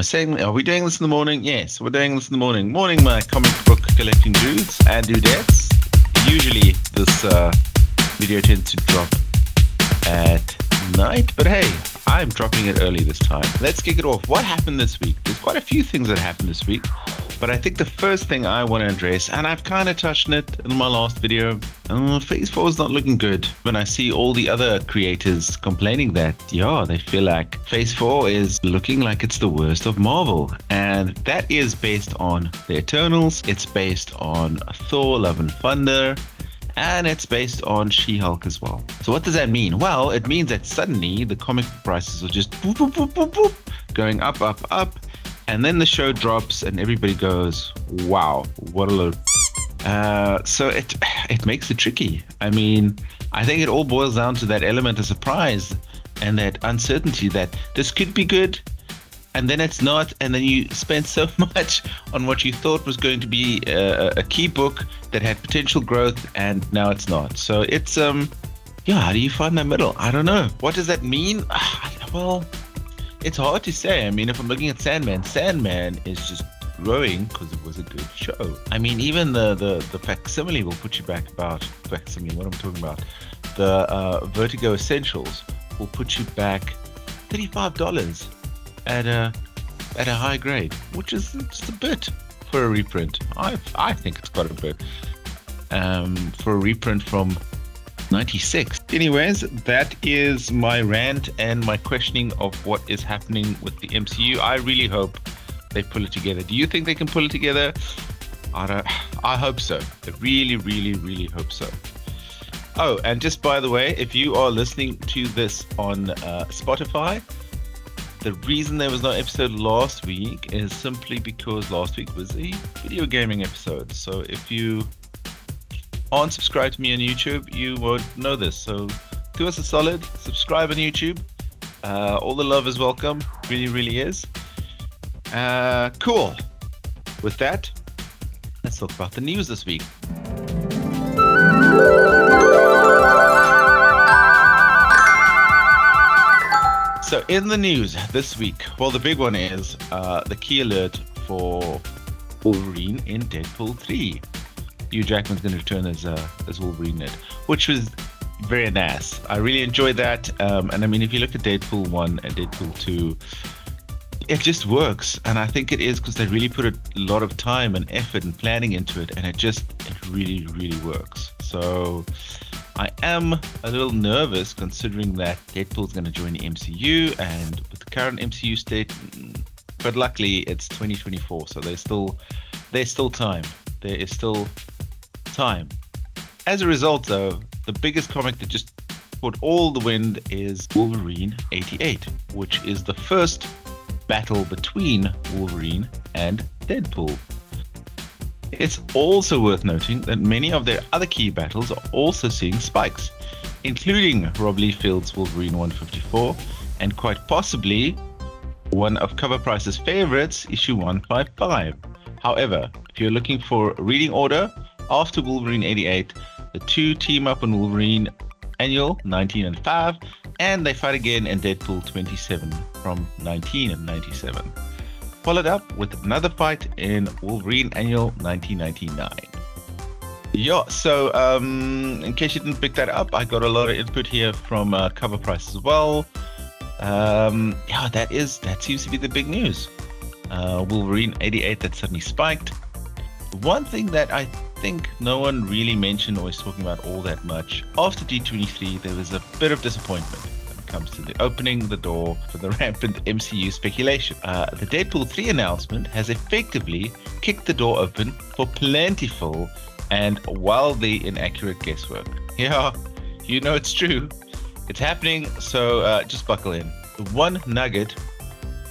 I saying, are we doing this in the morning? Yes, we're doing this in the morning. Morning, my comic book collecting dudes and dudettes. Usually this uh, video tends to drop at night, but hey, I'm dropping it early this time. Let's kick it off. What happened this week? There's quite a few things that happened this week. But I think the first thing I want to address, and I've kind of touched on it in my last video, uh, Phase 4 is not looking good. When I see all the other creators complaining that, yeah, they feel like Phase 4 is looking like it's the worst of Marvel. And that is based on the Eternals, it's based on Thor, Love and Thunder, and it's based on She Hulk as well. So, what does that mean? Well, it means that suddenly the comic prices are just boop, boop, boop, going up, up, up and then the show drops and everybody goes, "Wow, what a load!" Uh, so it it makes it tricky. I mean, I think it all boils down to that element of surprise and that uncertainty that this could be good, and then it's not, and then you spend so much on what you thought was going to be a, a key book that had potential growth, and now it's not. So it's um, yeah. How do you find that middle? I don't know. What does that mean? Well, it's hard to say. I mean, if I'm looking at Sandman, Sandman is just growing because it was a good show. I mean, even the the the facsimile will put you back about facsimile. What am I'm talking about, the uh, Vertigo Essentials will put you back thirty-five dollars at a at a high grade, which is just a bit for a reprint. I I think it's quite a bit um, for a reprint from 96. Anyways, that is my rant and my questioning of what is happening with the MCU. I really hope they pull it together. Do you think they can pull it together? I don't, I hope so. I really, really, really hope so. Oh, and just by the way, if you are listening to this on uh, Spotify, the reason there was no episode last week is simply because last week was a video gaming episode. So if you aren't subscribed to me on YouTube, you won't know this. So do us a solid, subscribe on YouTube. Uh, all the love is welcome. Really, really is. Uh, cool. With that, let's talk about the news this week. So, in the news this week, well, the big one is uh, the key alert for Wolverine in Deadpool 3. Hugh Jackman's going to return as uh, as Wolverine, it, which was very nice. I really enjoyed that. Um, and I mean, if you look at Deadpool one and Deadpool two, it just works. And I think it is because they really put a lot of time and effort and planning into it, and it just it really really works. So. I am a little nervous considering that Deadpool's going to join the MCU, and with the current MCU state, but luckily it's 2024, so there's still there's still time. There is still time. As a result, though, the biggest comic that just put all the wind is Wolverine 88, which is the first battle between Wolverine and Deadpool. It's also worth noting that many of their other key battles are also seeing spikes, including Rob Liefeld's Wolverine 154 and quite possibly one of CovrPrice's favorites, issue 155. However, if you're looking for reading order after Wolverine 88, the two team up on Wolverine Annual 19 and 5, and they fight again in Deadpool 27 from 19 and 97. Followed up with another fight in Wolverine Annual 1999. Yeah, so um, in case you didn't pick that up, I got a lot of input here from uh, CovrPrice as well. Um, yeah, that is that seems to be the big news. Uh, Wolverine 88 that suddenly spiked. One thing that I think no one really mentioned or is talking about all that much. After D23, there was a bit of disappointment when it comes to the opening the door for the rampant MCU speculation. Uh, the Deadpool 3 announcement has effectively kicked the door open for plentiful and wildly inaccurate guesswork. Yeah, you know it's true. It's happening, so uh, just buckle in. The one nugget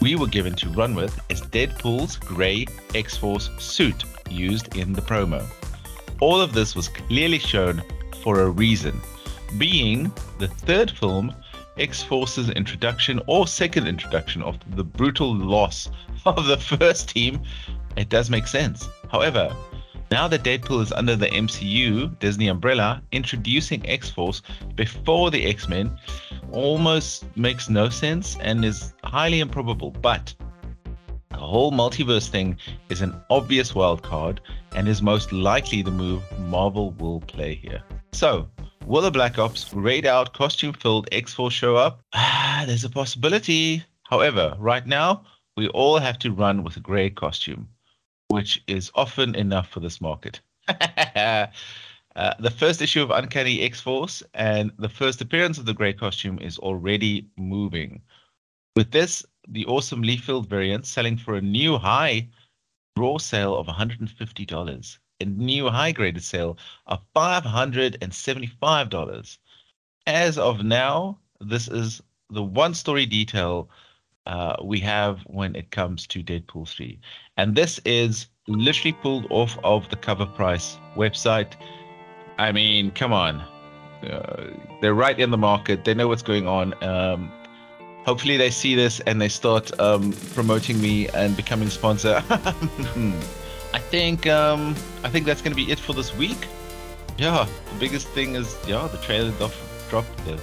we were given to run with is Deadpool's grey X Force suit used in the promo. All of this was clearly shown for a reason, being the third film, X Force's introduction or second introduction of the brutal loss of the first team. It does make sense. However, now that Deadpool is under the MCU, Disney umbrella, introducing X Force before the X Men almost makes no sense and is highly improbable. But The whole multiverse thing is an obvious wild card and is most likely the move Marvel will play here. So, will the Black Ops grayed out costume filled X Force show up? Ah, there's a possibility. However, right now, we all have to run with a gray costume, which is often enough for this market. uh, the first issue of Uncanny X Force and the first appearance of the gray costume is already moving. With this, the awesome Liefeld variant selling for a new high raw sale of $150 a new high graded sale of $575. As of now, this is the one story detail uh, we have when it comes to Deadpool 3. And this is literally pulled off of the CovrPrice website. I mean, come on. Uh, they're right in the market. They know what's going on. Um, hopefully they see this and they start um, promoting me and becoming sponsor. I think um, I think that's to be it for this week. Yeah, the biggest thing is yeah the trailer that dropped the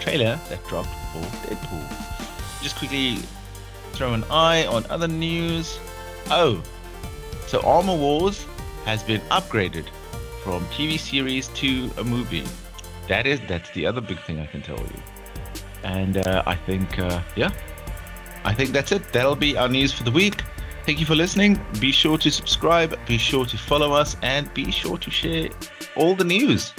trailer that dropped for Deadpool. Just quickly throw an eye on other news. Oh, so Armor Wars has been upgraded from TV series to a movie. That is that's the other big thing I can tell you. And uh, I think, uh, yeah, I think that's it. That'll be our news for the week. Thank you for listening. Be sure to subscribe, be sure to follow us, and be sure to share all the news.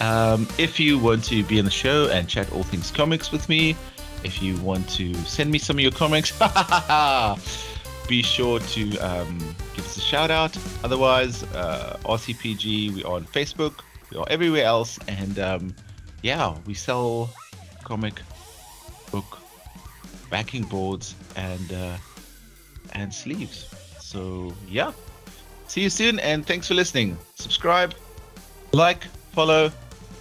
Um, if you want to be in the show and chat all things comics with me, if you want to send me some of your comics, be sure to um, give us a shout out. Otherwise, uh, RCPG, we are on Facebook, we are everywhere else, and um, yeah, we sell comic book backing boards and uh, and sleeves. So yeah, see you soon, and thanks for listening. Subscribe, like, follow.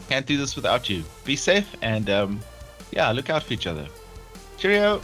Can't do this without you. Be safe and um, yeah, look out for each other. Cheerio.